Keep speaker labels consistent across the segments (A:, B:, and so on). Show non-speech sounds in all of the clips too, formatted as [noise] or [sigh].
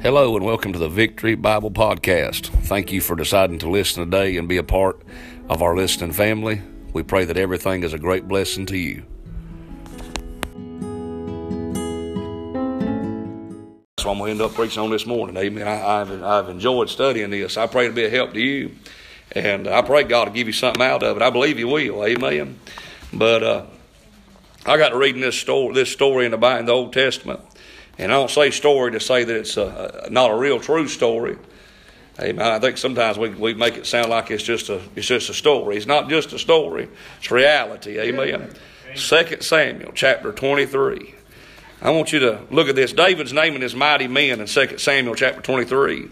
A: Hello and welcome to the Victory Bible Podcast. Thank you for deciding to listen today and be a part of our listening family. We pray that everything is a great blessing to you. That's what I'm going to end up preaching on this morning. Amen. I, have I've enjoyed studying this. I pray to be a help to you. And I pray God to give you something out of it. I believe He will. Amen. But uh, I got to reading this story, this story in the, in the Old Testament. And I don't say story to say that it's a, not a real true story. Amen. I think sometimes we, we make it sound like it's just a it's just a story. It's not just a story. It's reality. Amen. Second Samuel chapter twenty three. I want you to look at this. David's naming his mighty men in Second Samuel chapter twenty three.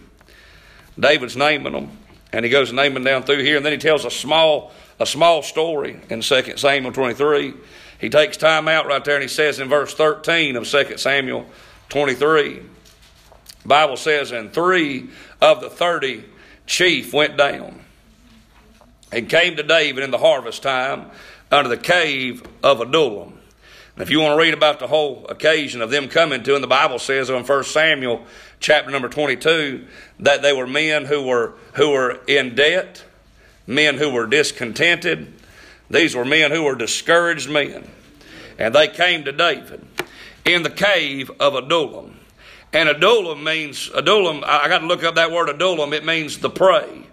A: David's naming them, and he goes naming down through here, and then he tells a small a small story in Second Samuel twenty three. He takes time out right there, and he says in verse thirteen of Second Samuel 23. Bible says, and three of the thirty chief went down and came to David in the harvest time under the cave of Adullam. And if you want to read about the whole occasion of them coming to him, the Bible says in 1 Samuel chapter number 22 that they were men who were, who were in debt, men who were discontented. These were men who were discouraged men. And they came to David in the cave of Adullam. And Adullam means, Adullam, I got to look up that word Adullam, it means the prey.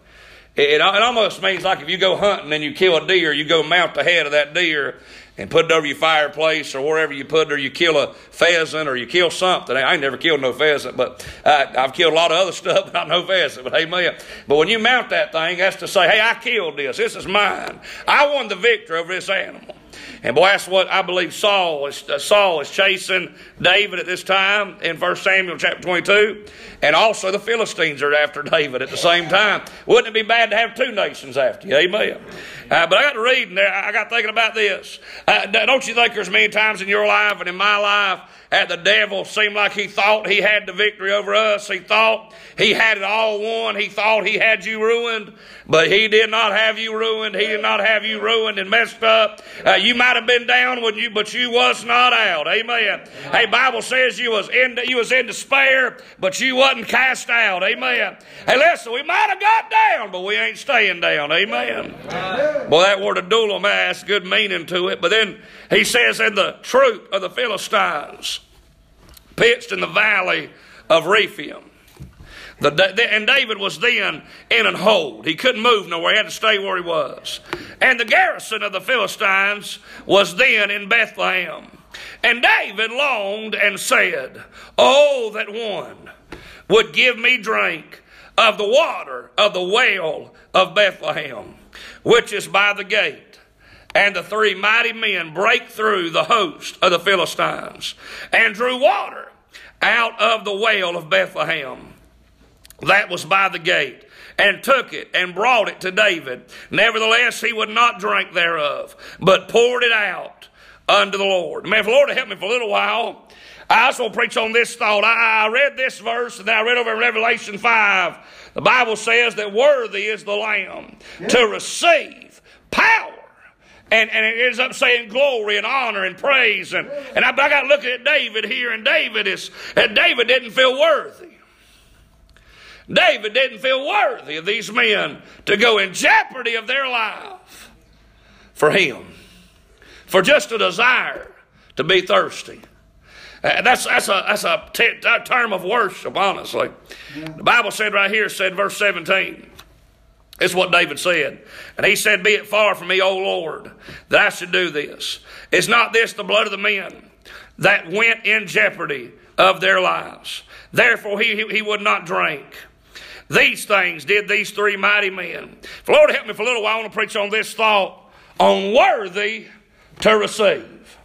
A: It, it, almost means like if you go hunting and you kill a deer, you go mount the head of that deer and put it over your fireplace or wherever you put it, or you kill a pheasant or you kill something. I ain't never killed no pheasant, but uh, I've killed a lot of other [laughs] stuff, but not no pheasant. But amen. But when you mount that thing, that's to say, hey, I killed this. This is mine. I won the victory over this animal. And boy, that's what I believe Saul is. Uh, Saul is chasing David at this time in 1 Samuel chapter 22. And also the Philistines are after David at the same time. Wouldn't it be bad to have two nations after you? Amen. Uh, but I got to read, and I got thinking about this. Uh, don't you think there's many times in your life and in my life that the devil seemed like he thought he had the victory over us? He thought he had it all won. He thought he had you ruined, but he did not have you ruined. He did not have you ruined and messed up. Uh, you might have been down when you, but you was not out. Amen. Hey, Bible says you was in you was in despair, but you wasn't cast out. Amen. Hey, listen, we might have got down, but we ain't staying down. Amen. Well, that word Adullam has good meaning to it. But then he says, in the troop of the Philistines, pitched in the valley of Rephaim. The, and David was then in an hold. He couldn't move nowhere. He had to stay where he was. And the garrison of the Philistines was then in Bethlehem. And David longed and said, Oh, that one would give me drink of the water of the well of Bethlehem which is by the gate. And the three mighty men break through the host of the Philistines and drew water out of the well of Bethlehem. That was by the gate and took it and brought it to David. Nevertheless, he would not drink thereof, but poured it out unto the Lord. Man, if the Lord helped me for a little while, I also preach on this thought. I, I read this verse and then I read over in Revelation 5 the Bible says that worthy is the Lamb yeah. to receive power. And, and it ends up saying glory and honor and praise. And, and I, I got looking at David here, and David is and David didn't feel worthy. David didn't feel worthy of these men to go in jeopardy of their life for him, for just a desire to be thirsty. Uh, that's that's a that's a, t- term of worship, honestly. Yeah. The Bible said right here, said verse 17. It's what David said. And he said, Be it far from me, O Lord, that I should do this. Is not this the blood of the men that went in jeopardy of their lives? Therefore he, he, he would not drink. These things did these three mighty men. If Lord help me for a little while, I want to preach on this thought on worthy to receive.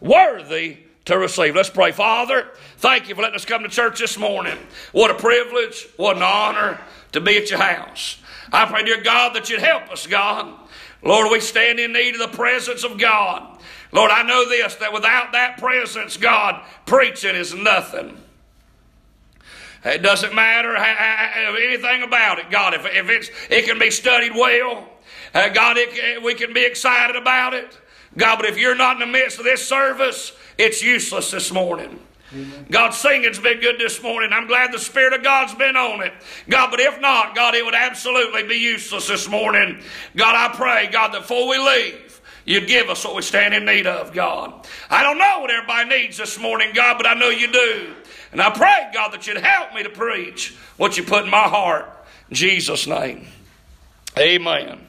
A: Worthy to receive. Let's pray. Father, thank you for letting us come to church this morning. What a privilege, what an honor to be at your house. I pray, dear God, that you'd help us, God. Lord, we stand in need of the presence of God. Lord, I know this, that without that presence, God, preaching is nothing. It doesn't matter anything about it, God. If, if it's, it can be studied well, uh, God, it, we can be excited about it. God, but if you're not in the midst of this service, it's useless this morning. God, singing's been good this morning. I'm glad the Spirit of God's been on it. God, but if not, God, it would absolutely be useless this morning. God, I pray, God, that before we leave, you'd give us what we stand in need of, God. I don't know what everybody needs this morning, God, but I know you do. And I pray, God, that you'd help me to preach what you put in my heart. In Jesus' name. Amen.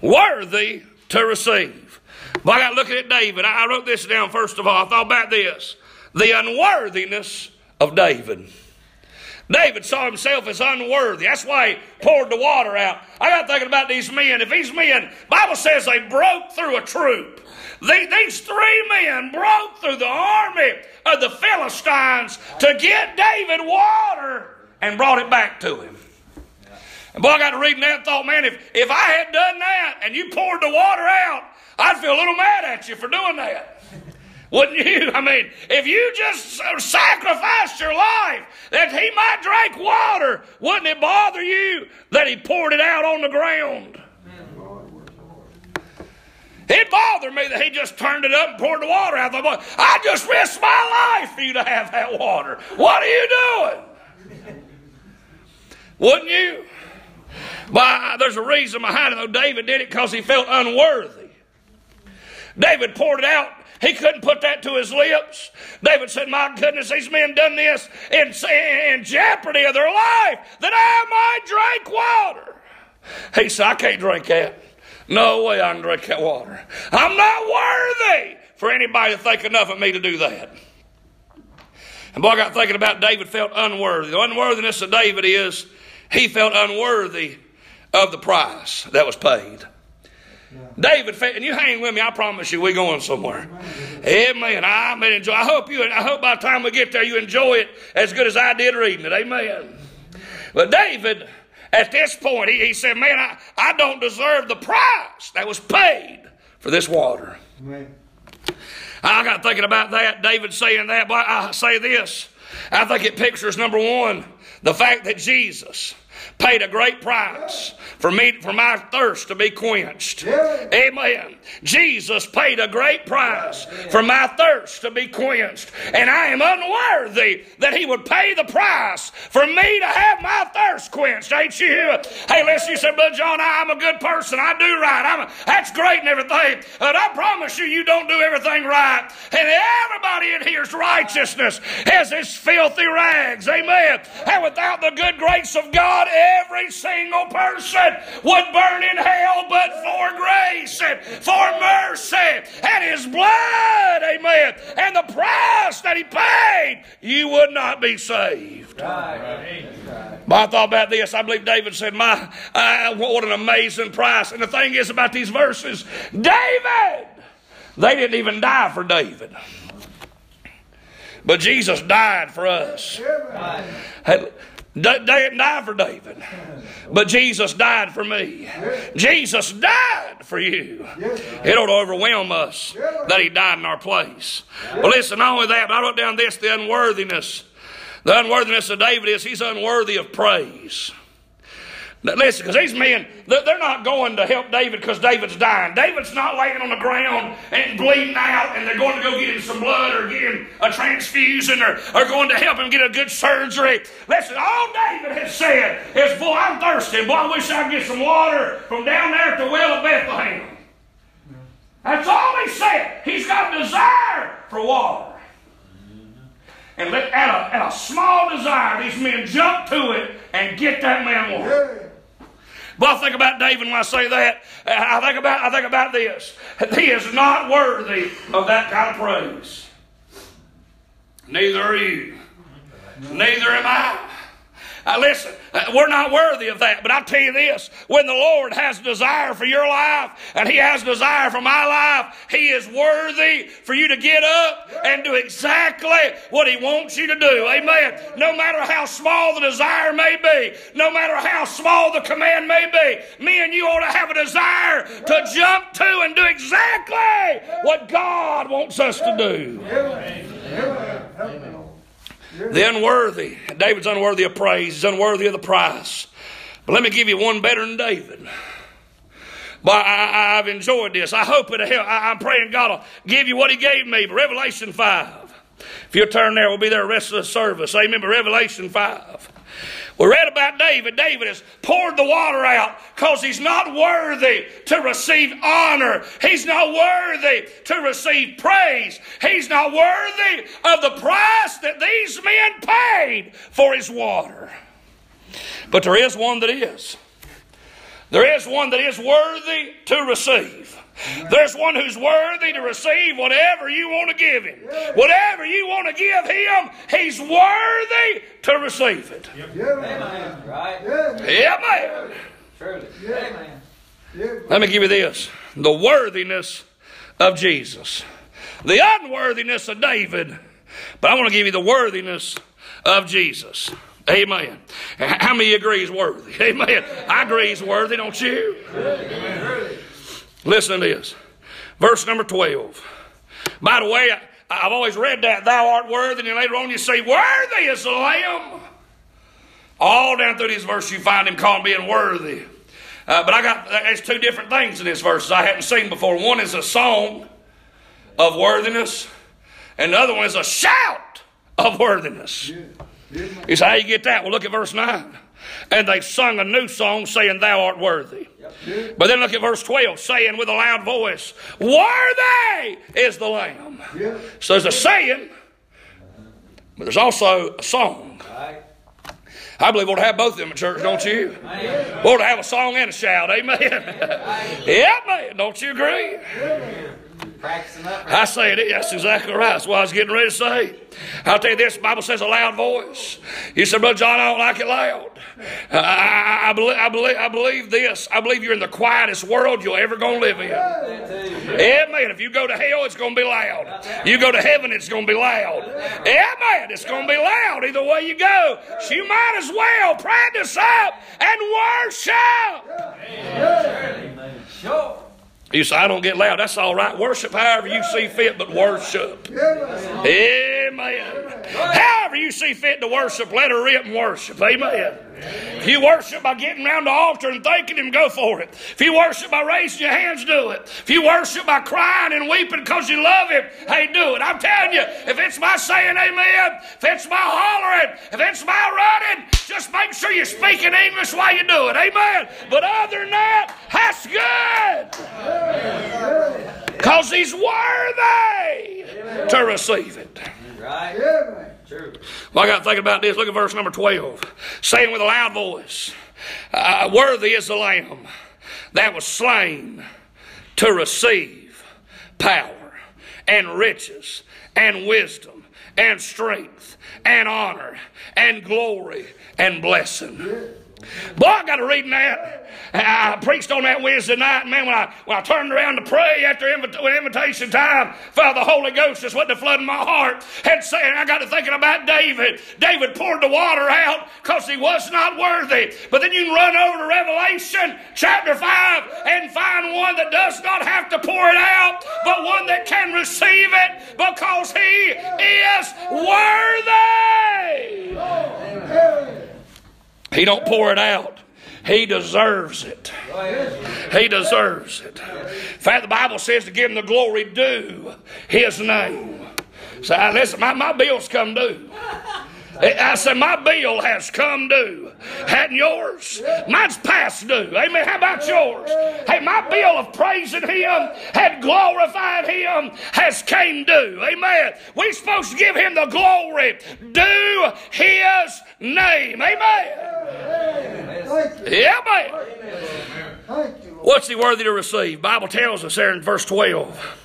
A: Worthy to receive. But I got looking at David. I wrote this down first of all. I thought about this the unworthiness of David. David saw himself as unworthy. That's why he poured the water out. I got thinking about these men. If these men, Bible says they broke through a troop. These three men broke through the army of the Philistines to get David water and brought it back to him. And boy, I got to reading that and thought, man, if, if I had done that and you poured the water out, I'd feel a little mad at you for doing that. Wouldn't you? [laughs] I mean, if you just sacrificed your life that he might drink water, wouldn't it bother you that he poured it out on the ground? It bothered me that he just turned it up and poured the water out. I thought, I just risked my life for you to have that water. What are you doing? Wouldn't you? But there's a reason behind it, though. David did it because he felt unworthy. David poured it out he couldn't put that to his lips. David said, My goodness, these men done this in, in jeopardy of their life that I might drink water. He said, I can't drink that. No way I can drink that water. I'm not worthy for anybody to think enough of me to do that. And boy, I got thinking about David felt unworthy. The unworthiness of David is he felt unworthy of the price that was paid. David, and you hang with me. I promise you, we're going somewhere. Amen. I may enjoy. I hope you. I hope by the time we get there, you enjoy it as good as I did reading it. Amen. But David, at this point, he, he said, "Man, I, I don't deserve the price that was paid for this water." Amen. I got thinking about that. David saying that. But I say this. I think it pictures number one the fact that Jesus paid a great price for me for my thirst to be quenched. Amen. Jesus paid a great price for my thirst to be quenched. And I am unworthy that he would pay the price for me to have my thirst quenched. Ain't you? Hey, listen, you said, Brother John, I'm a good person. I do right. I'm a, that's great and everything. But I promise you, you don't do everything right. And everybody in here's righteousness has his filthy rags. Amen. And without the good grace of God, every single person would burn in hell, but for grace and for mercy and His blood, amen, and the price that He paid, you would not be saved. But I thought about this. I believe David said, "My, uh, what an amazing price!" And the thing is about these verses, David, they didn't even die for David. But Jesus died for us. Hey, didn't die for David, but Jesus died for me. Jesus died for you. It ought to overwhelm us that He died in our place. Well, listen, not only that, but I wrote down this the unworthiness. The unworthiness of David is he's unworthy of praise. Listen, because these men, they're not going to help David because David's dying. David's not laying on the ground and bleeding out, and they're going to go get him some blood or get him a transfusion or, or going to help him get a good surgery. Listen, all David has said is, Boy, I'm thirsty. Boy, I wish I could get some water from down there at the well of Bethlehem. That's all he said. He's got a desire for water. And at, a, at a small desire, these men jump to it and get that man water. But I think about David when I say that. I think about, I think about this. He is not worthy of that kind of praise. Neither are you. Neither am I. Uh, listen, uh, we're not worthy of that, but I'll tell you this when the Lord has desire for your life and He has desire for my life, He is worthy for you to get up and do exactly what He wants you to do. Amen. No matter how small the desire may be, no matter how small the command may be, me and you ought to have a desire to jump to and do exactly what God wants us to do. Amen. The unworthy. David's unworthy of praise. He's unworthy of the price. But let me give you one better than David. But I, have enjoyed this. I hope it'll help. I, am praying God will give you what He gave me. Revelation 5. If you'll turn there, we'll be there the rest of the service. Amen. But Revelation 5. We read about David. David has poured the water out because he's not worthy to receive honor. He's not worthy to receive praise. He's not worthy of the price that these men paid for his water. But there is one that is. There is one that is worthy to receive. There's one who's worthy to receive whatever you want to give him. Whatever you want to give him, he's worthy to receive it.
B: Amen. Right?
A: Yeah, man.
B: Truly. Amen.
A: Let me give you this the worthiness of Jesus, the unworthiness of David, but I want to give you the worthiness of Jesus. Amen. How many agree worthy? [laughs] Amen. I agree he's worthy, don't you? Listen to this. Verse number 12. By the way, I, have always read that, thou art worthy, and later on you say, worthy is the Lamb. All down through this verse, you find him calling being worthy. Uh, but I got, there's two different things in this verse I hadn't seen before. One is a song of worthiness, and the other one is a shout of worthiness. You say, how you get that? Well, look at verse 9. And they sung a new song saying, Thou art worthy. But then look at verse 12, saying with a loud voice, Worthy is the Lamb. So there's a saying, but there's also a song. I believe we ought to have both of them in church, don't you? We ought to have a song and a shout. Amen. [laughs] yeah, man. Don't you agree? I say it. That's exactly right. That's what I was getting ready to say. I'll tell you this. The Bible says a loud voice. You said, Brother John, I don't like it loud. I, I, I, believe, I, believe, I believe this. I believe you're in the quietest world you'll ever going to live in. Man. If you go to hell, it's going to be loud. You go to heaven, it's going to be loud. Man. It's going to be loud either way you go. So you might as well practice up and worship. Sure. You say, I don't get loud. That's all right. Worship however you see fit, but worship. Amen. However you see fit to worship, let her rip and worship. Amen. If you worship by getting around the altar and thanking Him, go for it. If you worship by raising your hands, do it. If you worship by crying and weeping because you love Him, hey, do it. I'm telling you, if it's my saying amen, if it's my hollering, if it's my running, just make sure you speak in English while you do it. Amen. But other than that, that's good. Because He's worthy to receive it. Right. True. Well, I got to think about this. Look at verse number 12. Saying with a loud voice, uh, Worthy is the Lamb that was slain to receive power and riches and wisdom and strength and honor and glory and blessing. Boy, I got to reading that. I preached on that Wednesday night, and man, when I, when I turned around to pray after invita- invitation time, felt the Holy Ghost just went to flood in my heart. And saying, I got to thinking about David. David poured the water out because he was not worthy. But then you can run over to Revelation chapter 5 and find one that does not have to pour it out, but one that can receive it because he is worthy. He don't pour it out. He deserves it. He deserves it. In fact, the Bible says to give him the glory due his name. So listen, my, my bills come due. I said, my bill has come due. Hadn't yours? Mine's past due. Amen. How about yours? Hey, my bill of praising Him, had glorified Him, has came due. Amen. We're supposed to give Him the glory due His name. Amen. Yeah, man. What's He worthy to receive? Bible tells us there in verse 12.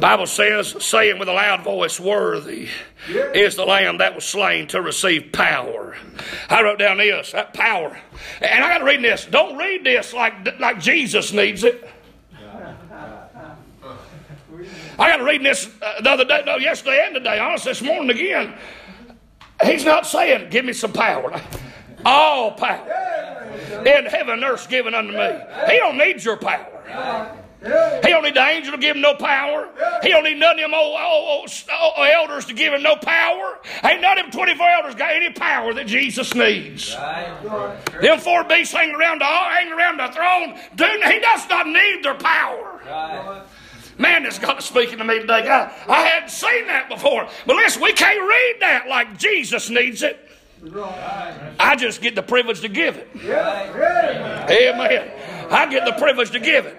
A: Bible says, saying with a loud voice, Worthy is the Lamb that was slain to receive power. I wrote down this, that power. And I got to read this. Don't read this like, like Jesus needs it. I got to read this uh, the other day, no, yesterday and today, honestly, this morning again. He's not saying, Give me some power. All power in heaven and earth given unto me. He don't need your power. He don't need the angel to give him no power. He don't need none of them old, old, old, old elders to give him no power. Ain't none of them 24 elders got any power that Jesus needs. Right. Them four beasts hanging around the, hanging around the throne, dude, he does not need their power. Right. Man, this God speaking to me today. God, I hadn't seen that before. But listen, we can't read that like Jesus needs it. I just get the privilege to give it. Amen. I get the privilege to give it.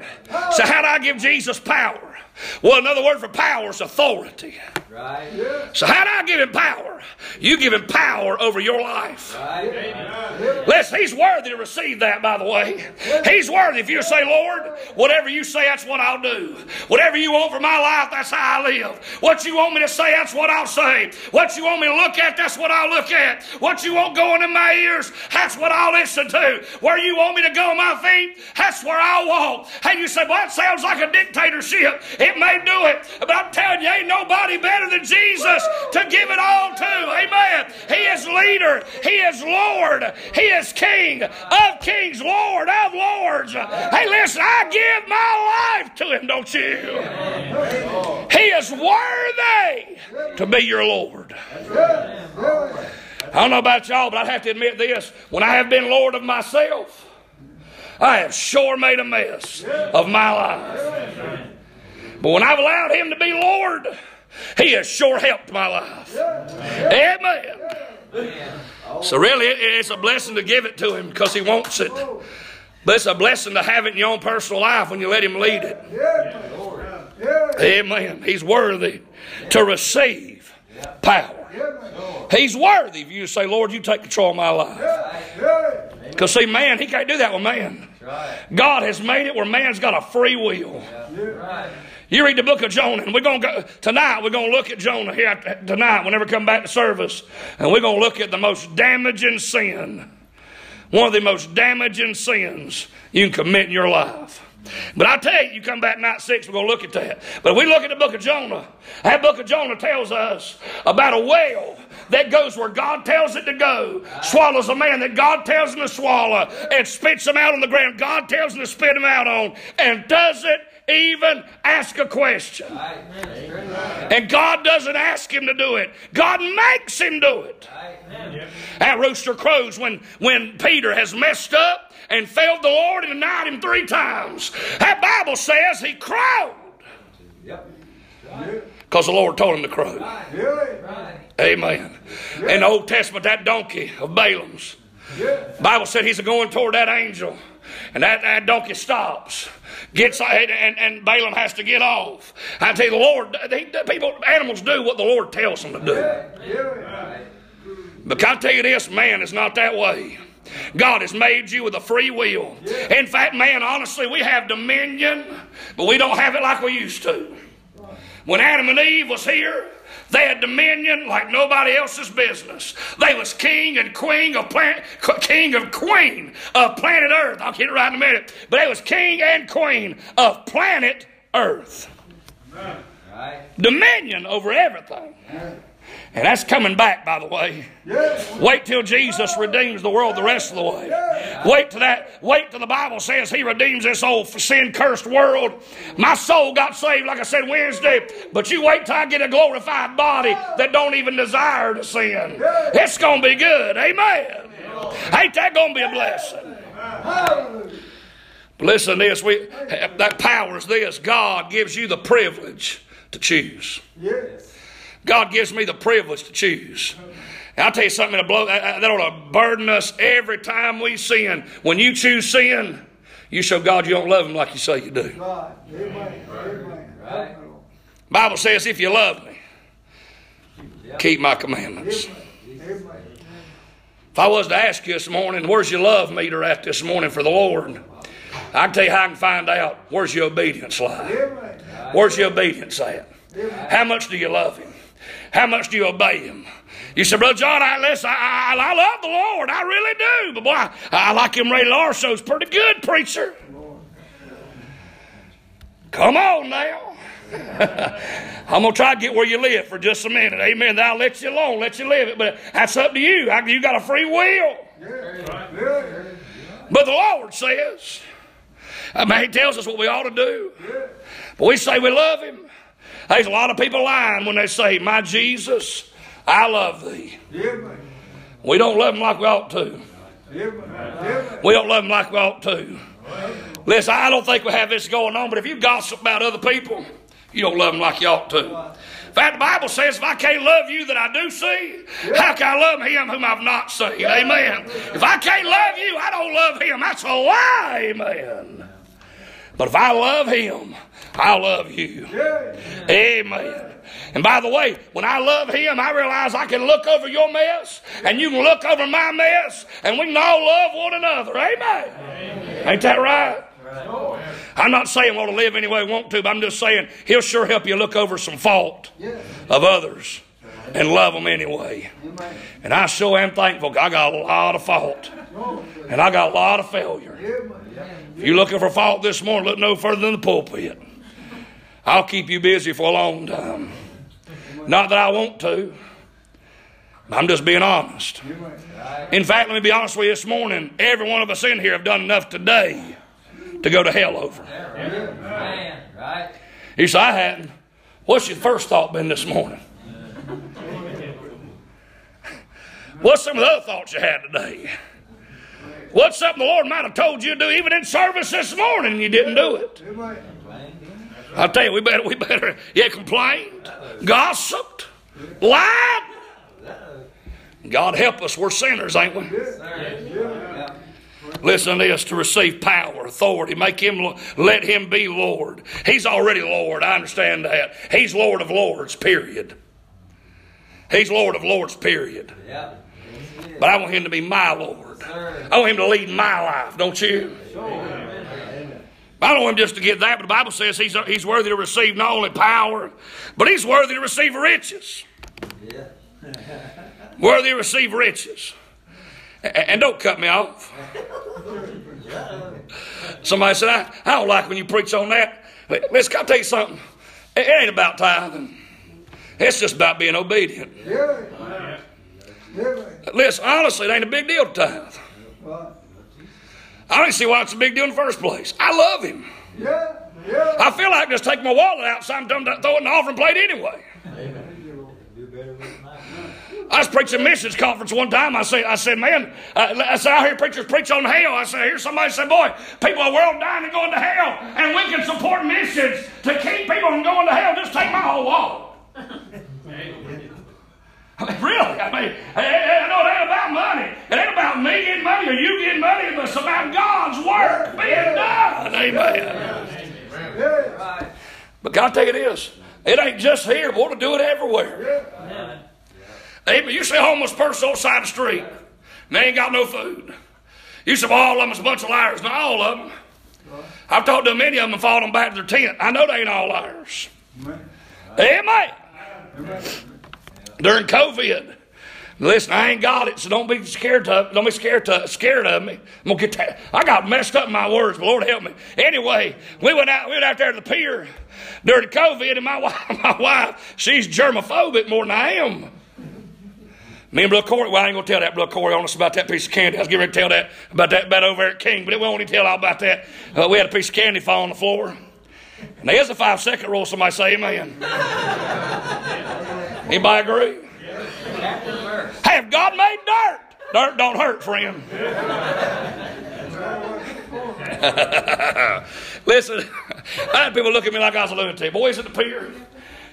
A: So, how do I give Jesus power? Well, another word for power is authority.
B: Right.
A: So, how do I give him power? You give him power over your life.
B: Right.
A: Listen, he's worthy to receive that, by the way. He's worthy. If you say, Lord, whatever you say, that's what I'll do. Whatever you want for my life, that's how I live. What you want me to say, that's what I'll say. What you want me to look at, that's what I'll look at. What you want going in my ears, that's what I'll listen to. Where you want me to go on my feet, that's where I'll walk. And you say, well, that sounds like a dictatorship. It may do it, but I'm telling you, ain't nobody better than Jesus to give it all to. Amen. He is leader. He is Lord. He is King of kings, Lord of lords. Hey, listen, I give my life to Him, don't you? He is worthy to be your Lord. I don't know about y'all, but I have to admit this. When I have been Lord of myself, I have sure made a mess of my life. But when I've allowed Him to be Lord, He has sure helped my life. Amen. So, really, it's a blessing to give it to Him because He wants it. But it's a blessing to have it in your own personal life when you let Him lead it. Amen. He's worthy to receive power. He's worthy if you say, Lord, you take control of my life. Because, see, man, he can't do that with man. God has made it where man's got a free will. You read the book of Jonah, and we're going to go tonight. We're going to look at Jonah here tonight. Whenever we come back to service, and we're going to look at the most damaging sin, one of the most damaging sins you can commit in your life. But I tell you, you come back night six, we're going to look at that. But if we look at the book of Jonah, that book of Jonah tells us about a whale that goes where God tells it to go, swallows a man that God tells him to swallow, and spits him out on the ground God tells him to spit him out on, and doesn't even ask a question. And God doesn't ask him to do it. God makes him do it. That rooster crows when, when Peter has messed up and failed the Lord and denied him three times. That Bible says he crowed because the Lord told him to crow. Amen. In the Old Testament, that donkey of Balaam's, Bible said he's going toward that angel, and that, that donkey stops. Gets and, and, Balaam has to get off. I tell you, the Lord, the people, animals do what the Lord tells them to do. But can I tell you this, man is not that way. God has made you with a free will. In fact, man, honestly, we have dominion, but we don't have it like we used to. When Adam and Eve was here, they had dominion like nobody else's business. They was king and queen of planet, king of queen of planet Earth. I'll get it right in a minute. But they was king and queen of planet Earth.
B: Right.
A: Dominion over everything. And that's coming back, by the way. Yes. Wait till Jesus redeems the world the rest of the way. Wait till that. Wait till the Bible says He redeems this old sin cursed world. My soul got saved, like I said Wednesday. But you wait till I get a glorified body that don't even desire to sin. It's gonna be good. Amen. Ain't that gonna be a blessing? But listen to this. We that power is this. God gives you the privilege to choose. God gives me the privilege to choose. And I'll tell you something that'll blow, that that ought to burden us every time we sin. When you choose sin, you show God you don't love Him like you say you do.
B: Right.
A: Bible says, if you love me, keep my commandments. If I was to ask you this morning, where's your love meter at this morning for the Lord? I can tell you how I can find out where's your obedience lie. Where's your obedience at? How much do you love Him? How much do you obey Him? You say, Brother John, I, listen, I, I, I love the Lord. I really do. But boy, I, I like him Ray Larso's pretty good, preacher. Come on now. [laughs] I'm going to try to get where you live for just a minute. Amen. I'll let you alone, let you live it. But that's up to you. You got a free will. But the Lord says, I mean, He tells us what we ought to do. But we say we love Him. There's a lot of people lying when they say, My Jesus, I love Thee. We don't love Him like we ought to. We don't love Him like we ought to. Listen, I don't think we have this going on, but if you gossip about other people, You don't love them like you ought to. In fact, the Bible says, if I can't love you that I do see, how can I love him whom I've not seen? Amen. If I can't love you, I don't love him. That's a lie. Amen. But if I love him, I love you. Amen. And by the way, when I love him, I realize I can look over your mess and you can look over my mess and we can all love one another. Amen. Ain't that right? I'm not saying ought to live any way we want to, but I'm just saying he'll sure help you look over some fault of others and love them anyway. And I sure am thankful. I got a lot of fault. And I got a lot of failure. If you're looking for fault this morning, look no further than the pulpit. I'll keep you busy for a long time. Not that I want to. I'm just being honest. In fact, let me be honest with you this morning. Every one of us in here have done enough today to go to hell over. He said, I hadn't. What's your first thought been this morning? What's some of the other thoughts you had today? What's something the Lord might have told you to do even in service this morning you didn't do it? I'll tell you, we better, we better, yeah, complained, gossiped, lied. God help us, we're sinners, ain't we? Listen to this to receive power, authority, make him, let him be Lord. He's already Lord, I understand that. He's Lord of Lords, period. He's Lord of Lords, period. But I want him to be my Lord. I want him to lead my life, don't you? I don't want him just to get that, but the Bible says he's, he's worthy to receive not only power, but he's worthy to receive riches.
B: Yeah.
A: Worthy to receive riches. And don't cut me off. Somebody said, I, I don't like when you preach on that. Let's can I tell you something. It ain't about tithing. It's just about being obedient. Listen, honestly, it ain't a big deal to tithe. I don't see why it's a big deal in the first place. I love him. Yeah. I feel like just taking my wallet out, so I'm done throwing in the offering plate anyway. I was preaching a missions conference one time. I said, I said, man, uh, I said, I hear preachers preach on hell. I said, I hear somebody say, boy, people are world dying and going to hell, and we can support missions to keep people from going to hell. Just take my whole wallet. I [laughs] mean, really? I mean, I, know it ain't about money. It ain't about me getting money or you getting money, but it's about God's work being done. Amen. But God tell you this, it ain't just here, but we'll do it everywhere. Amen. You see a homeless person on the side of the street, and they ain't got no food. You say, well, all of them is a bunch of liars. Not all of them. I've talked to many of them and followed them back to their tent. I know they ain't all liars. Amen. During COVID, listen, I ain't got it, so don't be scared to don't be scared to scared of me. I'm gonna get that. I got messed up in my words, but Lord help me. Anyway, we went out we went out there to the pier during COVID, and my [laughs] wife, my wife, she's germophobic more than I am. Me and Brother Corey, well, I ain't gonna tell that Brother Corey on us about that piece of candy. I was getting ready to tell that about that about over at King, but it won't even tell all about that. Uh, we had a piece of candy fall on the floor. And there's a five second rule. Somebody say amen. Anybody agree? Hey, if God made dirt, dirt don't hurt, friend. [laughs] Listen, [laughs] I had people look at me like I was a lunatic. Boys at the pier.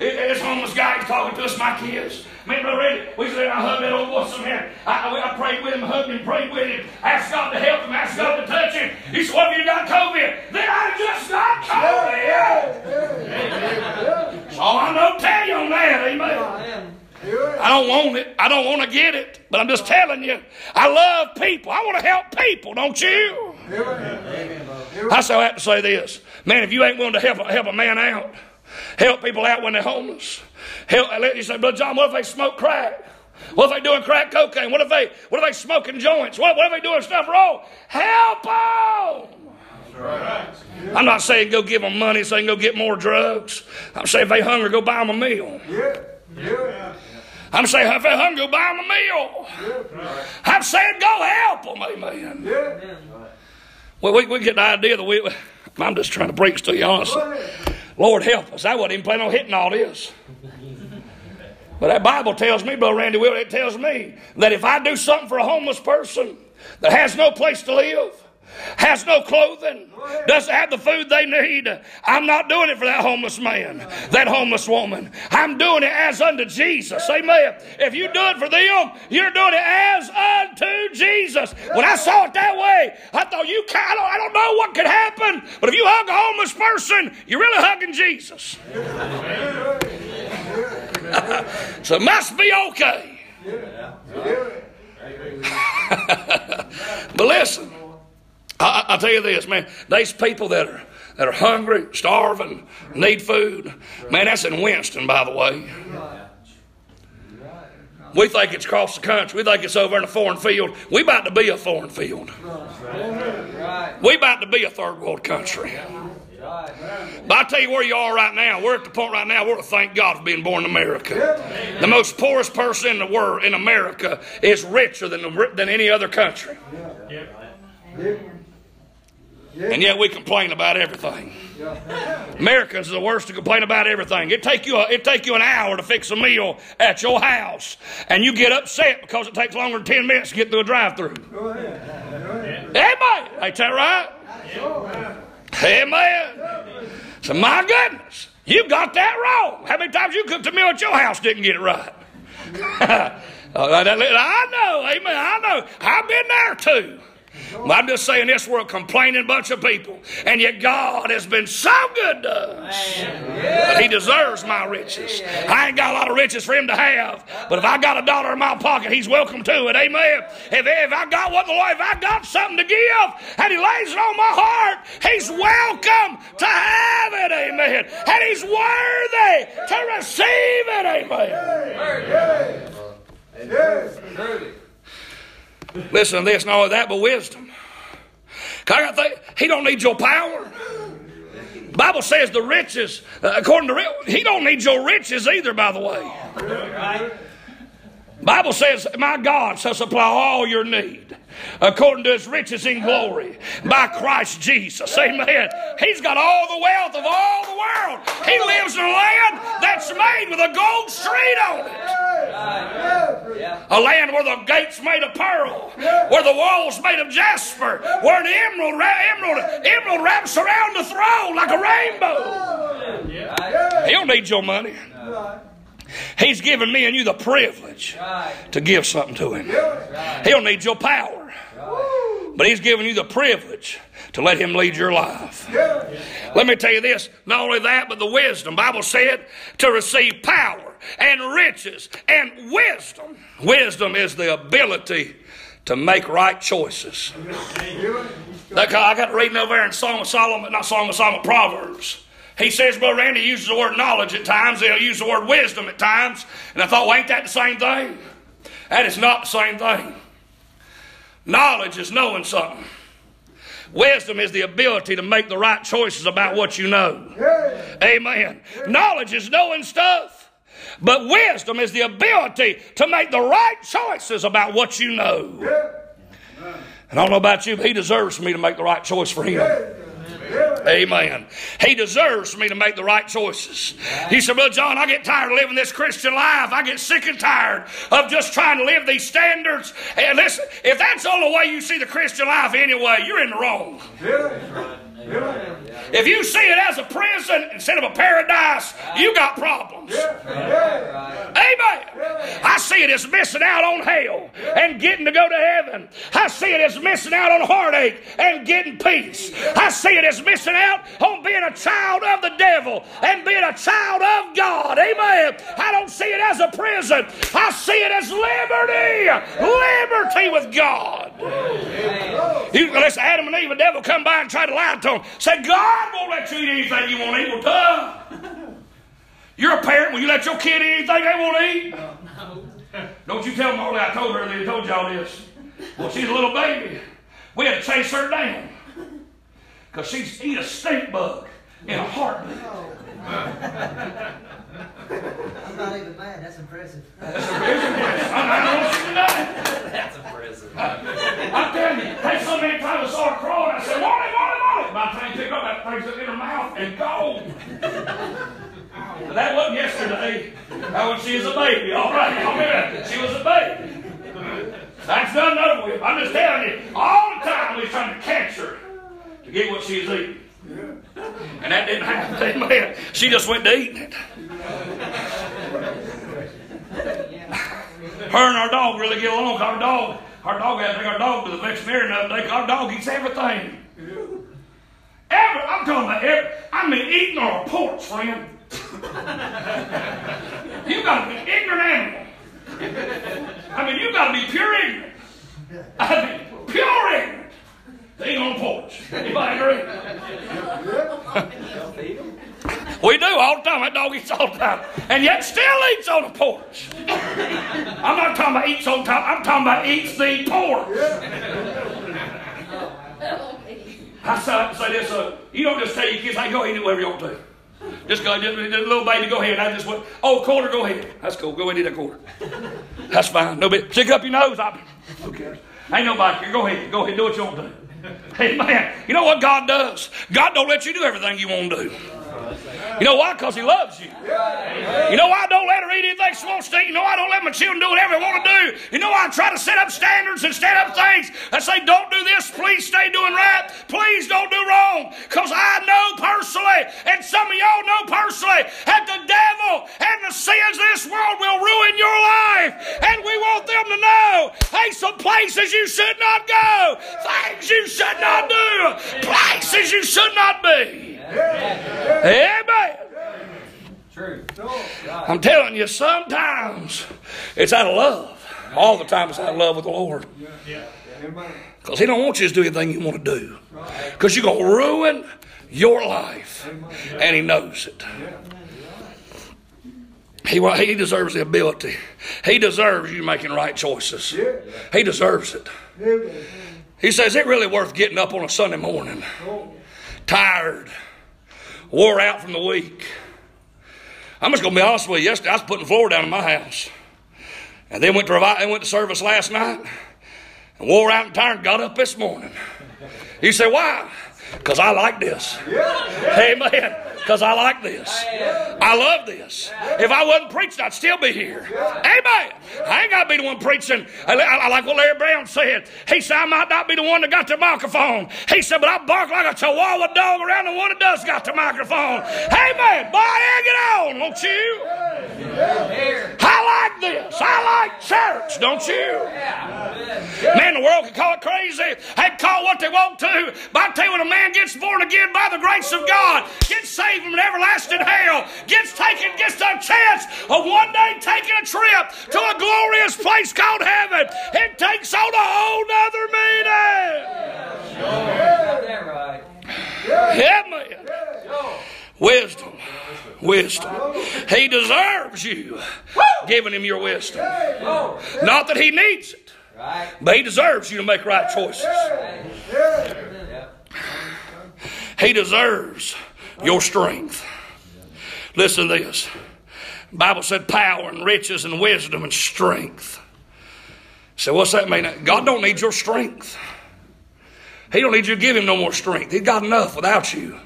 A: This homeless guy was talking to us, my kids. Me and Brother Randy, we said, I hugged that old boy some man. I, I, I prayed with him, hugged him, prayed with him, asked God to help him, asked God to touch him. He said, What have you got COVID? Then I just got COVID. So I know tell you on that, amen. Oh, I don't want it. I don't want to get it. But I'm just telling you, I love people. I want to help people, don't you? I so have to say this. Man, if you ain't willing to help, help a man out, help people out when they're homeless, help, let you say, Brother John, what if they smoke crack? What if they doing crack cocaine? What if they, what if they smoking joints? What, what if they doing stuff wrong? Help them! I'm not saying go give them money, saying go get more drugs. I'm saying if they hungry, go buy them a meal. Yeah. Yeah. I'm saying if they're hungry, go buy them a meal. I'm saying go help them, amen. Yeah. Well, we, we get the idea that we, I'm just trying to preach to you, honestly. Lord help us. I wasn't even planning on hitting all this. But that Bible tells me, Brother Randy Will, it tells me that if I do something for a homeless person that has no place to live, has no clothing, doesn't have the food they need, I'm not doing it for that homeless man, that homeless woman. I'm doing it as unto Jesus. Amen. If you do it for them, you're doing it as unto Jesus. When I saw it that way, I thought, you can't, I don't, I don't know what could happen, but if you hug a homeless person, you're really hugging Jesus. [laughs] so it must be okay. [laughs] but listen, I, I tell you this, man. These people that are that are hungry, starving, need food. Man, that's in Winston, by the way. We think it's across the country. We think it's over in a foreign field. We about to be a foreign field. We about to be a third world country. But I tell you where you are right now. We're at the point right now where we thank God for being born in America. The most poorest person in the world in America is richer than than any other country. And yet we complain about everything. Americans are the worst to complain about everything. It take you a, it take you an hour to fix a meal at your house, and you get upset because it takes longer than ten minutes to get through a drive-through. Amen. Ain't that right? Amen. So my goodness, you got that wrong. How many times you cooked a meal at your house didn't get it right? [laughs] Uh, I know, amen. I know. I've been there too. I'm just saying this, we're a complaining bunch of people. And yet God has been so good to us that He deserves my riches. I ain't got a lot of riches for Him to have, but if I got a dollar in my pocket, He's welcome to it. Amen. If, if I got what the Lord, if I got something to give and He lays it on my heart, He's welcome to have it. Amen. And He's worthy to receive it. Amen. Yes. Listen to this, not only that, but wisdom. He don't need your power. Bible says the riches, uh, according to he don't need your riches either. By the way, Bible says, "My God shall supply all your need." According to his riches in glory by Christ Jesus. Amen. He's got all the wealth of all the world. He lives in a land that's made with a gold street on it. A land where the gates made of pearl, where the walls made of jasper, where the emerald, emerald, emerald wraps around the throne like a rainbow. He don't need your money. He's given me and you the privilege to give something to him. He don't need your power. But he's given you the privilege to let him lead your life. Let me tell you this, not only that, but the wisdom. Bible said to receive power and riches and wisdom. Wisdom is the ability to make right choices. I got reading over there in Song of Solomon, not Song of Solomon, Proverbs. He says, Brother Randy uses the word knowledge at times. He'll use the word wisdom at times. And I thought, well, ain't that the same thing? That is not the same thing. Knowledge is knowing something. Wisdom is the ability to make the right choices about what you know. Amen. Knowledge is knowing stuff. But wisdom is the ability to make the right choices about what you know. And I don't know about you, but he deserves me to make the right choice for him. Amen. He deserves me to make the right choices. He said, Well, John, I get tired of living this Christian life. I get sick and tired of just trying to live these standards. And listen, if that's the only way you see the Christian life anyway, you're in the wrong. If you see it as a prison instead of a paradise, you got problems. Amen. I see it as missing out on hell and getting to go to heaven. I see it as missing out on heartache and getting peace. I see it as missing out on being a child of the devil and being a child of God. Amen. I don't see it as a prison. I see it as liberty. Liberty with God. Listen, Adam and Eve, the devil come by and try to lie to them. Say, God won't let you eat anything you want to eat. Well, duh. You're a parent. Will you let your kid eat anything they want to eat? No. Don't you tell Molly I told her that I told y'all this. Well, she's a little baby. We had to chase her down. Because she's eat a stink bug in a heartbeat.
C: I'm not even mad. That's impressive. [laughs]
A: That's impressive. I don't want you to know.
B: That's impressive.
A: I'm telling you, they so many times I saw her crawling, I said, Molly, Molly, Molly. By the time you pick up, that thing's in her mouth and gone. But that wasn't yesterday. That was she was a baby. All right, I'll admit it. She was a baby. That's done over with. I'm just telling you, all the time he's trying to catch her to get what she's eating. And that didn't happen. Amen. She just went to eating it. Her and our dog really get along. Our dog, our dog had to take our dog to the veterinarian the other day. Our dog eats everything. Ever, I'm talking about every, I mean eating on a porch, friend. you gotta be ignorant animal. I mean, you gotta be pure ignorant. I mean, pure ignorant. They on porch. Anybody agree? [laughs] we do all the time. That dog eats all the time. And yet still eats on the porch. I'm not talking about eats on top. I'm talking about eats the porch. I say, say this, uh, you don't just tell your kids, hey, go and do whatever you want to. Just go, just, just, little baby, go ahead. I just went, oh, quarter, go ahead. That's cool. Go ahead and eat that quarter. That's fine. No bit. Stick up your nose. I, who cares? Ain't nobody here. Go ahead. Go ahead. Do what you want to do. Amen. You know what God does? God don't let you do everything you want to do. You know why? Because He loves you. You know why I don't let her eat anything she wants to eat? You know why I don't let my children do whatever they want to do? You know why I try to set up standards and set up things I say, don't do this, please stay doing right, please don't do wrong. Because I know personally, and some of y'all know personally, that the devil and the sins of this world will ruin your life. And we want them to know, hey, some places you should not go, things you should not do, places you should not be. Amen. I'm telling you, sometimes it's out of love. All the time it's out of love with the Lord. Because He don't want you to do anything you want to do. Because you're going to ruin your life. And He knows it. He, he deserves the ability. He deserves you making right choices. He deserves it. He says, it really worth getting up on a Sunday morning, tired, wore out from the week. I'm just going to be honest with you. Yesterday, I was putting the floor down in my house. And then went to, revi- went to service last night and wore out and tired and got up this morning. You say, why? Because I like this. Amen. Because I like this. I love this. If I wasn't preaching, I'd still be here. Amen. I ain't got to be the one preaching. I, I, I like what Larry Brown said. He said, I might not be the one that got the microphone. He said, but I bark like a chihuahua dog around the one that does got the microphone. Amen. Boy, it on, won't you? I like this. I like church, don't you? Man, the world can call it crazy. They can call it what they want to. But I tell you, when a man gets born again by the grace of God, gets saved from an everlasting hell, gets taken, gets a chance of one day taking a trip to a glorious place called heaven, it takes on a whole nother meaning.
B: That right.
A: Amen. Wisdom. Wisdom. He deserves you giving him your wisdom. Not that he needs it, but he deserves you to make right choices. He deserves your strength. Listen to this. Bible said power and riches and wisdom and strength. So what's that mean? God don't need your strength. He don't need you to give him no more strength. He's got enough without you.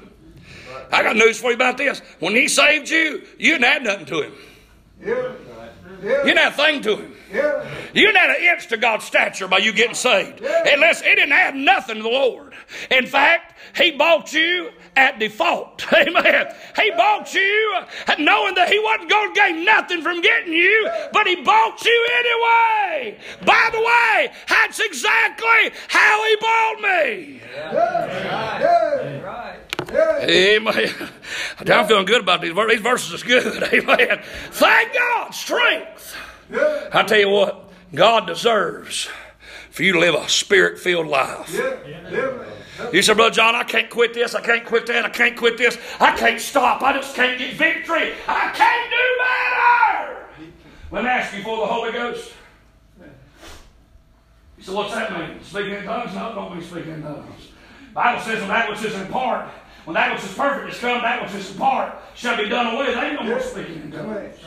A: I got news for you about this. When he saved you, you didn't add nothing to him. You didn't add a thing to him. You didn't add an inch to God's stature by you getting saved. Unless it didn't add nothing to the Lord. In fact, He bought you at default. [laughs] Amen. He bought you knowing that He wasn't going to gain nothing from getting you, but He bought you anyway. By the way, that's exactly how He bought me.
B: Right.
A: Amen. I'm feeling good about these verses. These verses is good. [laughs] Amen. Thank God. Strength. I tell you what, God deserves for you to live a spirit filled life. You say, Brother John, I can't quit this, I can't quit that, I can't quit this, I can't stop, I just can't get victory, I can't do better. Let me ask you for the Holy Ghost. You say, what's that mean? Speaking in tongues? No, don't be speaking in tongues. Bible says that which is in part, when that which is perfect is come, that which is part shall be done away. They ain't no more speaking in tongues.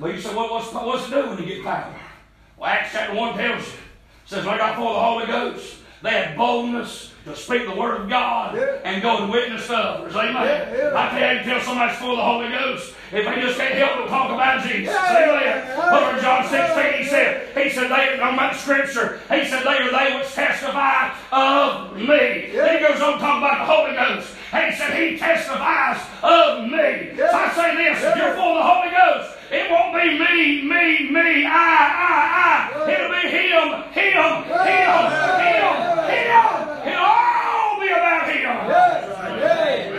A: But you say, what, what's, what's it do when you get power? Well, Acts chapter 1 tells you. Says, when I got full of the Holy Ghost, they had boldness to speak the word of God and go and witness to others. Amen. I tell you, tell somebody's full of the Holy Ghost if they just can't help but talk about Jesus. Amen. Over in John 16, he said, he said, they on that scripture, he said, they are they which testify of me. Then he goes on talking about the Holy Ghost. And he said, he testifies of me. So I say this, if you're full of the Holy Ghost, it won't be me, me, me, I, I, I. It'll be him, him, him, him, him. It'll all be about him.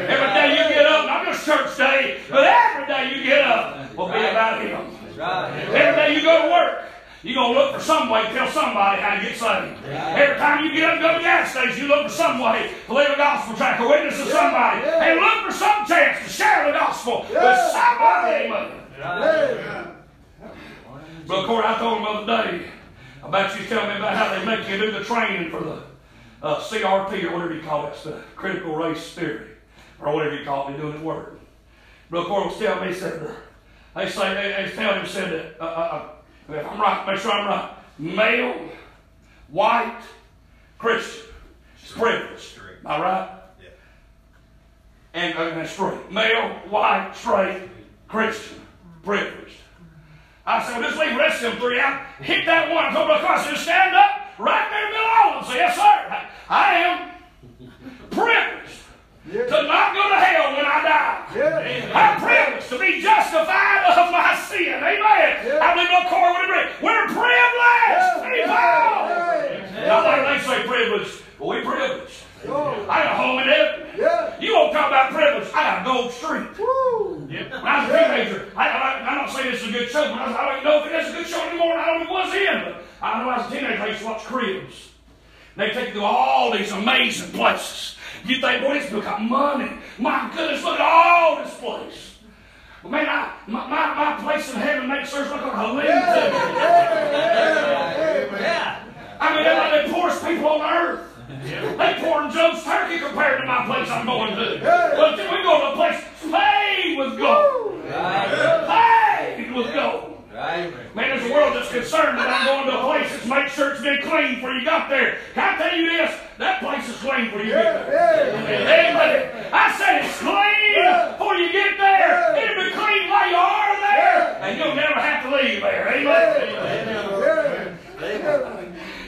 A: Every day you get up, not just church day, but every day you get up will be about him. Every day you go to work, you're going to look for some way to tell somebody how to get saved. Every time you get up and go to the gas station, you look for some way to leave a gospel track or witness to somebody. And look for some chance to share the gospel with somebody. Amen. Brother Corey, I told him the other day about you telling me about how they make you do the training for the uh, CRP or whatever you call it, the critical race theory, or whatever you call it, doing it at work. Brother Corey was telling me, he said, they say, they, they tell him, said that, uh, uh, uh, if I'm right, make sure I'm right, male, white, Christian, is privileged. Am I right?
D: Yeah.
A: And, uh, and straight. Male, white, straight, Christian, privileged. I said, well, just leave the rest of them three out. Hit that one. Brother Carson, just stand up right there in the middle of of them. Say, yes, sir. I, I am privileged to not go to hell when I die. I'm privileged to be justified of my sin. Amen. I believe no Corey would agree. We're privileged people. Now, they, they say privileged, but we privileged. I got a home in heaven. You won't talk about privilege. I got a gold street. When I was a teenager, I, I, I'm not saying this is a good show, but I, I don't even know if it is a good show anymore. I don't know if it was then, but I know as a teenager I used to watch Cribs. They take you to all these amazing places. You think, boy, book got money. My goodness, look at all this place. Well, man, I, my, my, my place in heaven makes sure look like a living
B: Yeah.
A: I mean, they're like the poorest people on earth. They're pouring Joe's turkey compared to my place I'm going to. But then we go to a place paid with gold. Paid with gold. Man, there's a world that's concerned that I'm going to a place that's make sure it's been clean before you got there. Can I tell you this? That place is clean before you get there. Amen. I said it's clean before you get there. It'll be clean while you are there. And you'll never have to leave there. Amen.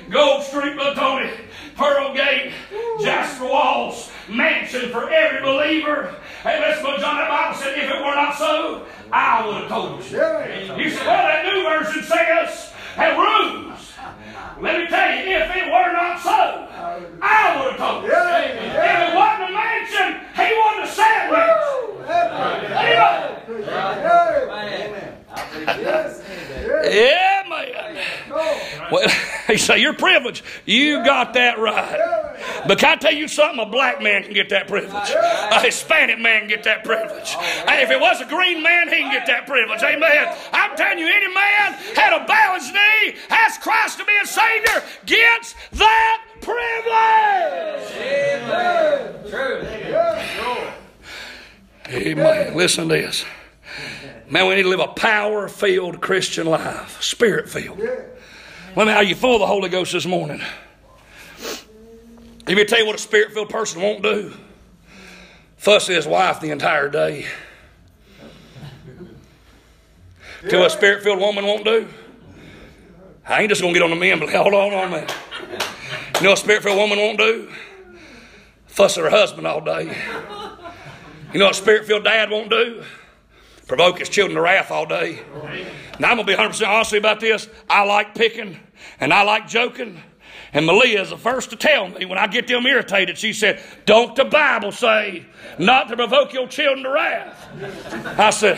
A: Gold Street, Brother Tony, Pearl Gate, Jasper Walls, mansion for every believer. Hey, listen, Brother John, that Bible said, if it were not so, I would have told you. You said, well, that new version says, have rooms. Let me tell you, if it were not so, I would have told you. If it wasn't a mansion, he wouldn't have said mansion. Yeah, man. Well, he say you're privileged. You got that right. But can I tell you something? A black man can get that privilege. A Hispanic man can get that privilege. If it was a green man, he can get that privilege. Amen. I'm telling you, any man had a his knee, asked Christ to be a Savior, gets that privilege.
B: True.
A: Amen. Listen to this. Man, we need to live a power filled Christian life, spirit filled. Let me, how you full of the Holy Ghost this morning? Let me tell you what a spirit filled person won't do. Fuss his wife the entire day. What a spirit filled woman won't do. I ain't just to get on the men, but hold on on man. You know a spirit filled woman won't do? Fuss her husband all day. You know what a spirit filled dad won't do? Provoke his children to wrath all day. Now, I'm to be 100% honest with you about this. I like picking and I like joking. And Malia is the first to tell me when I get them irritated. She said, Don't the Bible say not to provoke your children to wrath? I said,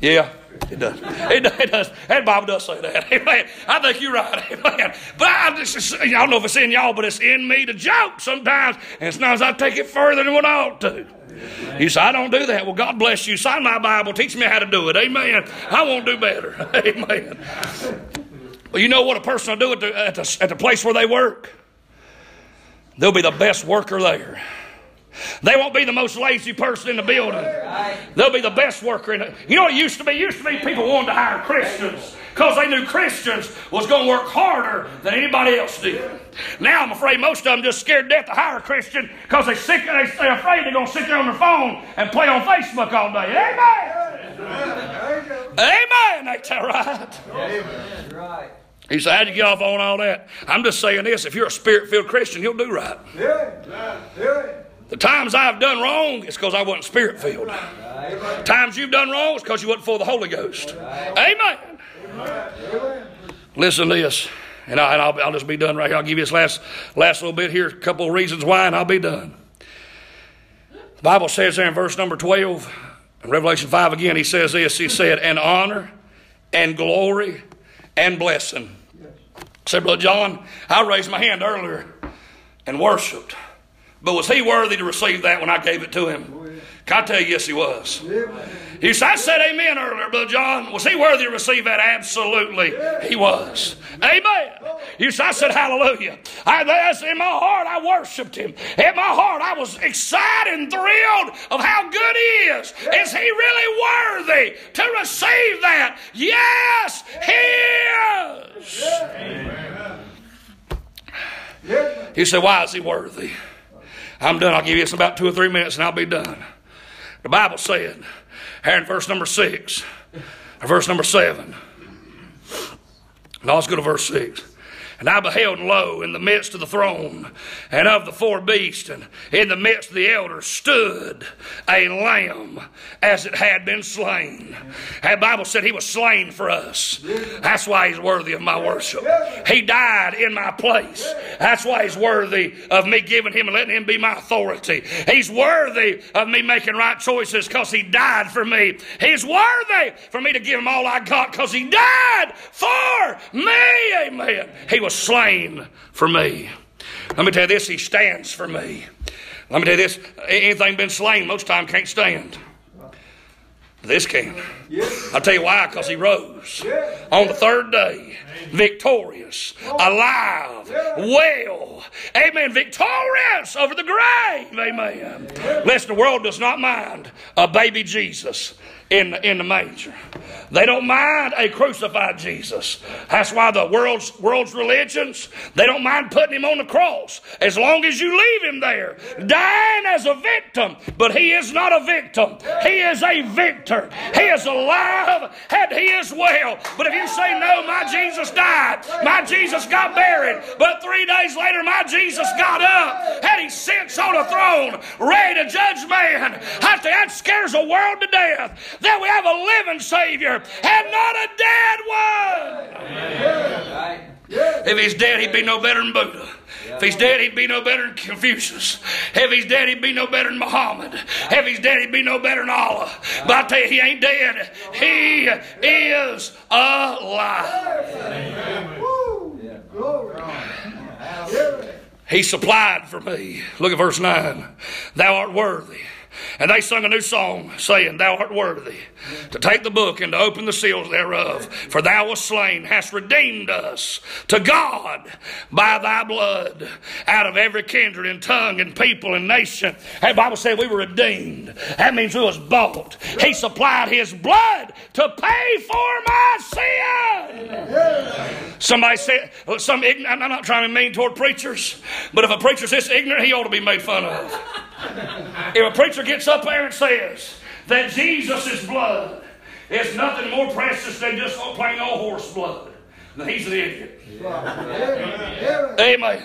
A: Yeah, it does. It, does- it does. That Bible does say that. [laughs] Amen. I think you're right. [laughs] Amen. But I, just, I don't know if it's in y'all, but it's in me to joke sometimes. And sometimes I take it further than what I ought to. You say, I don't do that. Well, God bless you. Sign my Bible. Teach me how to do it. Amen. I won't do better. [laughs] Amen. Well, you know what a person will do at the, at the, at the place where they work? They'll be the best worker there. They won't be the most lazy person in the building. They'll be the best worker in it. You know what it used to be? It used to be people wanted to hire Christians because they knew Christians was going to work harder than anybody else did. Now I'm afraid most of them just scared to death to hire a Christian because they sick, they, they're afraid they're going to sit there on their phone and play on Facebook all day. Amen. Amen. Amen. ain't that right?
B: Amen.
C: Right.
A: He said, How'd you get off on all that? I'm just saying this if you're a spirit filled Christian, you'll do right.
B: Yeah. Yeah.
A: The times I've done wrong, it's because I wasn't spirit filled. Times you've done wrong, it's because you wasn't full of the Holy Ghost. Amen. Listen to this, and, I, and I'll, I'll just be done right here. I'll give you this last, last little bit here, a couple of reasons why, and I'll be done. The Bible says there in verse number 12, in Revelation 5 again, he says this He said, And honor and glory and blessing. Said, Brother John, I raised my hand earlier and worshiped. But was he worthy to receive that when I gave it to him? Oh, Can I tell you, yes, he was. You said, I said amen earlier, Brother John. Was he worthy to receive that? Absolutely, he was. Amen. You said, I said hallelujah. I, that's in my heart, I worshiped him. In my heart, I was excited and thrilled of how good he is. Is he really worthy to receive that? Yes, he is. You say, why is he worthy? I'm done. I'll give you this in about two or three minutes and I'll be done. The Bible said, here in verse number six, verse number seven. Now let's go to verse six. And I beheld, lo, in the midst of the throne and of the four beasts, and in the midst of the elders, stood a lamb as it had been slain. And the Bible said he was slain for us. That's why he's worthy of my worship. He died in my place. That's why he's worthy of me giving him and letting him be my authority. He's worthy of me making right choices because he died for me. He's worthy for me to give him all I got because he died for me. Amen. He was slain for me. Let me tell you this, he stands for me. Let me tell you this, anything been slain most time can't stand. This can. I'll tell you why, because he rose on the third day, victorious, oh. alive, well, amen, victorious over the grave, amen. Listen, the world does not mind a baby Jesus in, in the manger. They don't mind a crucified Jesus. That's why the world's, world's religions, they don't mind putting him on the cross as long as you leave him there, dying as a victim. But he is not a victim, he is a victor. He is alive and he is well. But if you say, No, my Jesus died, my Jesus got buried, but three days later, my Jesus got up and he sits on a throne ready to judge man, I think that scares the world to death that we have a living Savior and not a dead one. If he's dead, he'd be no better than Buddha. If he's dead, he'd be no better than Confucius. If he's dead, he'd be no better than Muhammad. If he's dead, he'd be no better than Allah. But I tell you, he ain't dead. He is alive. He supplied for me. Look at verse 9. Thou art worthy. And they sung a new song, saying, Thou art worthy to take the book and to open the seals thereof. For thou wast slain, hast redeemed us to God by thy blood out of every kindred and tongue and people and nation. The Bible said we were redeemed. That means we was bought. He supplied his blood to pay for my sin. Somebody said, some I'm not trying to mean toward preachers, but if a preacher's this ignorant, he ought to be made fun of. If a preacher gets up there and says that Jesus' blood is nothing more precious than just plain old horse blood, he's an idiot. Amen.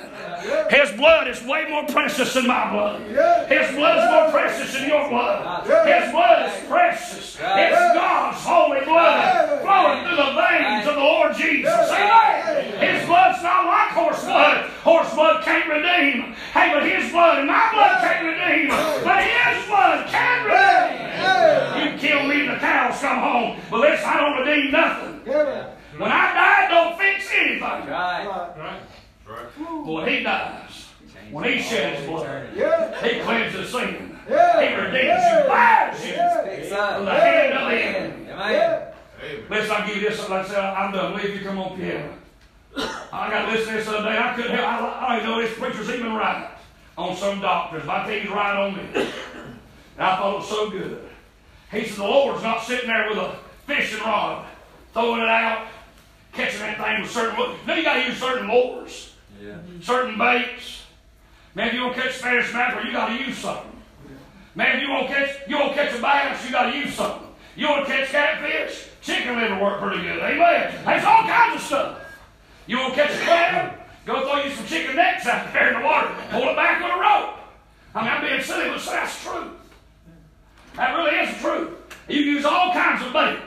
A: His blood is way more precious than my blood. His blood is more precious than your blood. His blood is precious. It's God's holy blood flowing through the veins of the Lord Jesus. Amen. His blood's not like horse blood. Horse blood can't redeem. Hey, but his blood and my blood can't redeem. But his blood can redeem. You kill me, and the cows come home. But listen, I don't redeem nothing. When I die, don't fix anything.
C: Right. Right. right.
A: Boy, he dies. When he sheds blood,
B: Yeah.
A: he cleanses sin. He
B: Yeah.
A: redeems you, buys you
C: Fix
A: from
C: up.
A: the hand of the enemy.
C: Amen.
A: Listen, I'll give you this. Like I said, I'm done. Leave you come on piano. I got to listen to this the other day. I couldn't help. I, I don't even know this preacher's even right on some doctors, but I tell he's right on me. And I thought it was so good. He said, The Lord's not sitting there with a fishing rod, throwing it out, catching that thing with certain. No, you got to use certain lures,
C: Yeah.
A: certain baits. Man, if you want to catch Spanish mackerel, you got to use something. Man, if you want to catch, you want to catch a bass, you got to use something. You want to catch catfish, chicken liver work pretty good. Amen. There's all kinds of stuff. You want to catch a crab? Go throw you some chicken necks out there in the water. Pull it back with a rope. I mean, I'm being silly, but that's truth. That really is the truth. You use all kinds of bait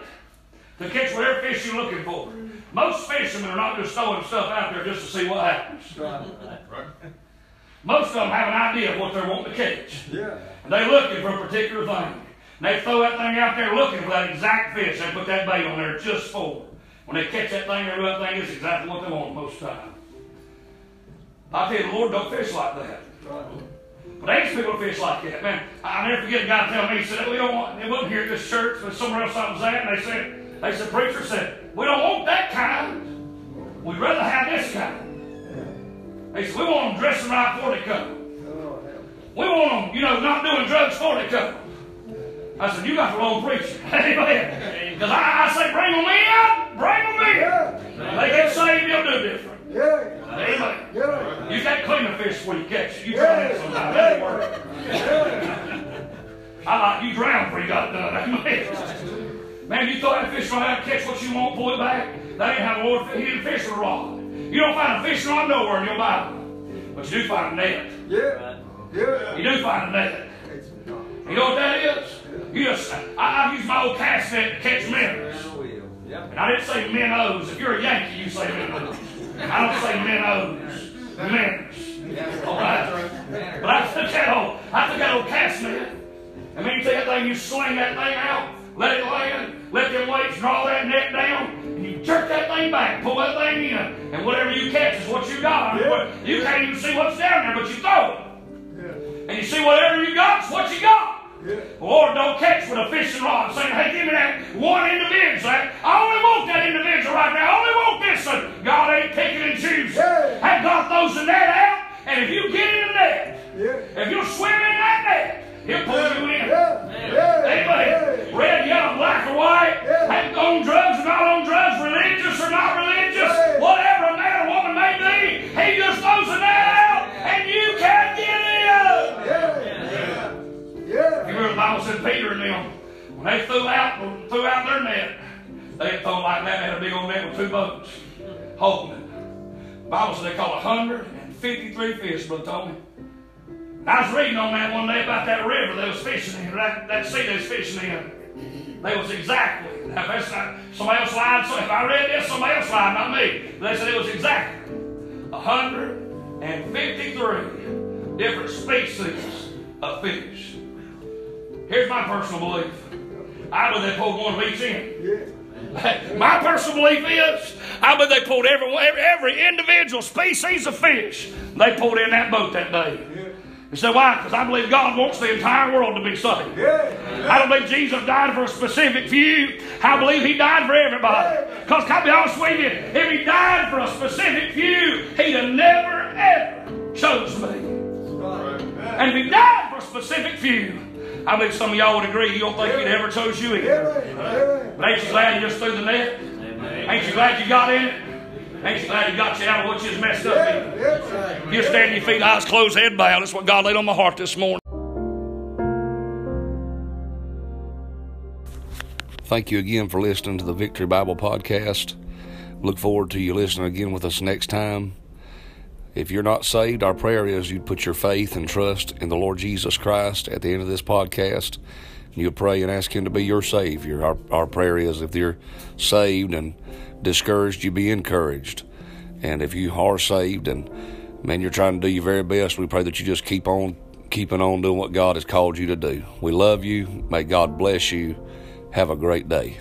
A: to catch whatever fish you're looking for. Most fishermen are not just throwing stuff out there just to see what happens. Most of them have an idea of what they're wanting to catch.
B: Yeah.
A: And they're looking for a particular thing. And they throw that thing out there looking for that exact fish. They put that bait on there just for. it. When they catch that thing, they do that thing, it's exactly what they want most of the time. I tell you, the Lord don't fish like that. But ain't people fish like that, man. I never forget a guy telling me, he said, we don't want, it wasn't here at this church, but somewhere else I was at, and they said, they said, preacher said, we don't want that kind. We'd rather have this kind. They said, we want them dressing right before they come.
B: Oh.
A: We want them, you know, not doing drugs before they come. I said, you got the wrong preacher. [laughs] Amen. Because I, I say, bring them in, bring them in.
B: Yeah.
A: They get saved, they'll do different.
B: Yeah.
A: Amen.
B: Yeah.
A: You can't clean a fish before you catch it. You try that sometime. That work.
B: Yeah. [laughs]
A: I like you drown before you got it done. [laughs] Amen. Man, you throw that fish right out, catch what you want, pull it back. That ain't how the Lord he didn't fish a rod. You don't find a fishing rod nowhere in your Bible. But you do find a net.
B: Yeah. Yeah.
A: You do find a net. You know what that is? You just, I, I use my old cast net to catch minnows. And I didn't say minnows. If you're a Yankee, you say minnows. I don't say minnows. Minnows. All right? But I took that old, I took that old cast net. And then you take that thing, you sling that thing out, let it land, let them weights draw that net down, and you jerk that thing back, pull that thing in, and whatever you catch is what you got. What- You can't even see what's down there, but you throw it.
B: Yeah.
A: And you see whatever you got is what you got.
B: Yeah.
A: Lord don't catch with a fishing rod saying, hey, give me that one individual. I only want that individual right now. I only want this one. God ain't picking and choosing.
B: Yeah.
A: Have God throws the net out, and if you get in the net,
B: Yeah.
A: if you swim in that net, He'll pull you in. Amen. Red, yellow, black, or white, ain't on drugs or not on drugs, religious or not religious, whatever a man or woman may be, he just throws the net out, and you can get in.
B: Yeah. Yeah.
A: You remember the Bible said Peter and them, when they threw out threw out their net, they had thrown like that, they had a big old net with two boats holding it. The Bible said they caught 153 fish, Brother Tony. I was reading on that one day about that river they was fishing in, that, that sea they was fishing in. They was exactly. Now, that's not, somebody else lied, so if I read this, somebody else lied, not me. But they said it was exactly 153 different species of fish. Here's my personal belief. I believe they pulled one of each in.
B: Yeah.
A: My personal belief is, I believe they pulled every, every, every individual species of fish they pulled in that boat that day. You say, why? Because I believe God wants the entire world to be saved.
B: Yeah.
A: I don't believe Jesus died for a specific few. I believe He died for everybody. Because, can I be honest with you? If He died for a specific few, He'd have never, ever chose me. And if He died for a specific few, I believe some of y'all would agree, you don't think He'd ever chose you either.
B: Amen. Amen.
A: But ain't you glad you just threw the net? Ain't you glad you got in it? Ain't you glad he got you out of what you was messed up in?
B: Yeah.
A: You stand your feet, eyes closed, head bowed. That's what God laid on my heart this morning. Thank you again for listening to the Victory Bible Podcast. Look forward to you listening again with us next time. If you're not saved, our prayer is you'd put your faith and trust in the Lord Jesus Christ at the end of this podcast. You'll pray and ask Him to be your Savior. Our, our prayer is if you're saved and discouraged, you be encouraged. And if you are saved and, man, you're trying to do your very best, we pray that you just keep on keeping on doing what God has called you to do. We love you. May God bless you. Have a great day.